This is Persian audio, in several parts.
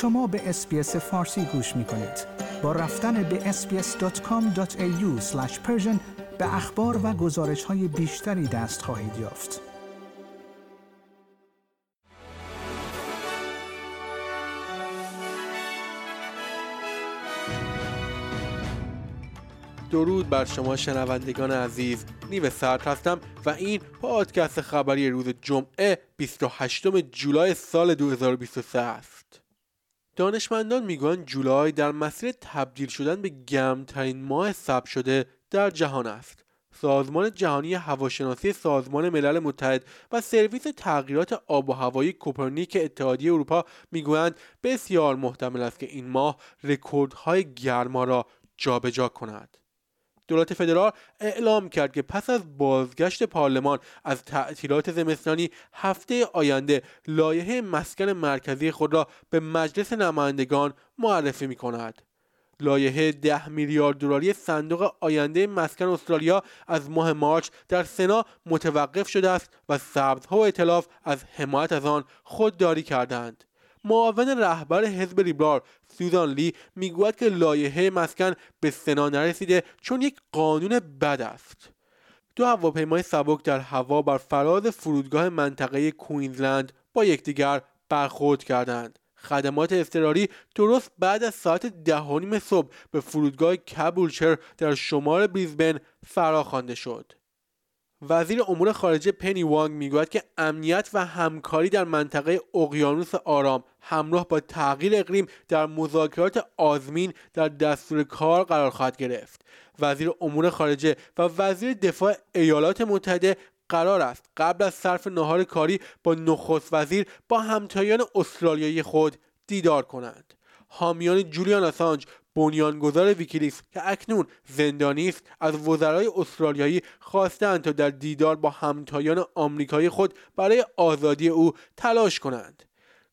شما به SBS فارسی گوش می کنید. با رفتن به sbs.com.au به اخبار و گزارش های بیشتری دست خواهید یافت. درود بر شما شنوندگان عزیز نیو سرد هستم و این پادکست خبری روز جمعه 28 جولای سال 2023 است دانشمندان می‌گویند جولای در مسیر تبدیل شدن به گرمترین ماه ثبت شده در جهان است. سازمان جهانی هواشناسی سازمان ملل متحد و سرویس تغییرات آب و هوایی کوپرنیک اتحادیه اروپا می‌گویند بسیار محتمل است که این ماه رکوردهای گرما را جابجا جا کند. دولت فدرال اعلام کرد که پس از بازگشت پارلمان از تعطیلات زمستانی هفته آینده لایحه مسکن مرکزی خود را به مجلس نمایندگان معرفی می کند. لایحه ده میلیارد دلاری صندوق آینده مسکن استرالیا از ماه مارچ در سنا متوقف شده است و سبزها و اطلاف از حمایت از آن خودداری کردند. معاون رهبر حزب لیبرال سوزان لی می‌گوید که لایحه مسکن به سنا نرسیده چون یک قانون بد است. دو هواپیمای سبک در هوا بر فراز فرودگاه منطقه کوینزلند با یکدیگر برخورد کردند. خدمات اضطراری درست بعد از ساعت ده صبح به فرودگاه کابولچر در شمال بریزبن فراخوانده شد. وزیر امور خارجه پنی وانگ می‌گوید که امنیت و همکاری در منطقه اقیانوس آرام همراه با تغییر اقلیم در مذاکرات آزمین در دستور کار قرار خواهد گرفت. وزیر امور خارجه و وزیر دفاع ایالات متحده قرار است قبل از صرف نهار کاری با نخست وزیر با همتایان استرالیایی خود دیدار کنند. حامیان جولیان آسانج بنیانگذار ویکیلیکس که اکنون زندانی است از وزرای استرالیایی خواستند تا در دیدار با همتایان آمریکایی خود برای آزادی او تلاش کنند.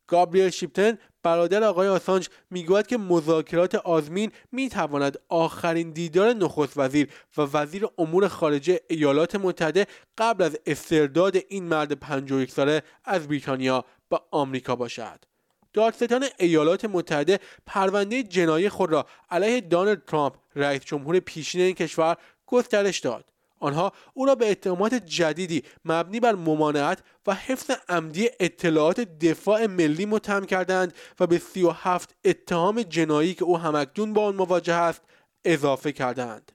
گابریل شیپتن برادر آقای آسانج می‌گوید که مذاکرات AUSMIN می‌تواند آخرین دیدار نخست وزیر و وزیر امور خارجه ایالات متحده قبل از استرداد این مرد 51 ساله از بریتانیا به آمریکا باشد. دادستان ایالات متحده پرونده جنایی خود را علیه دانالد ترامپ رئیس جمهور پیشین این کشور گسترش داد. آنها او را به اتهامات جدیدی مبنی بر ممانعت و حفظ عمدی اطلاعات دفاع ملی متهم کردند و به 37 اتهام جنایی که او همکنون با آن مواجه است اضافه کردند.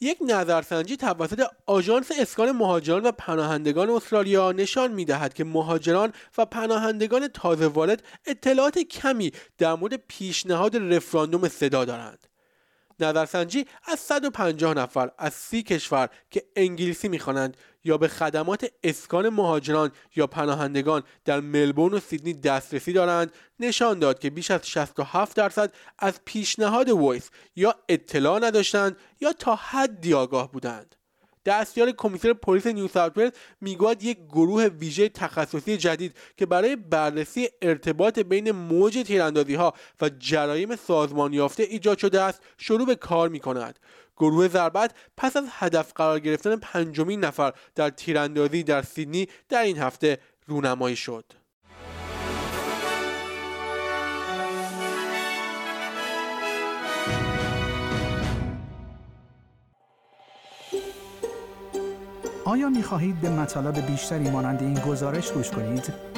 یک نظرسنجی توسط آژانس اسکان مهاجران و پناهندگان استرالیا نشان می دهد که مهاجران و پناهندگان تازه وارد اطلاعات کمی در مورد پیشنهاد رفراندوم صدا دارند. نظرسنجی از 150 نفر از سی کشور که انگلیسی می‌خوانند یا به خدمات اسکان مهاجران یا پناهندگان در ملبورن و سیدنی دسترسی دارند نشان داد که بیش از 67 درصد از پیشنهاد Voice یا اطلاع نداشتند یا تا حدی آگاه بودند. دستیار کمیسر پلیس نیو ساوت می‌گوید یک گروه ویژه تخصصی جدید که برای بررسی ارتباط بین موج تیراندازی ها و جرایم سازمان یافته ایجاد شده است شروع به کار می کند گروه ضربت پس از هدف قرار گرفتن پنجمین نفر در تیراندازی در سیدنی در این هفته رونمایی شد آیا می خواهید به مطالب بیشتری مانند این گزارش گوش کنید؟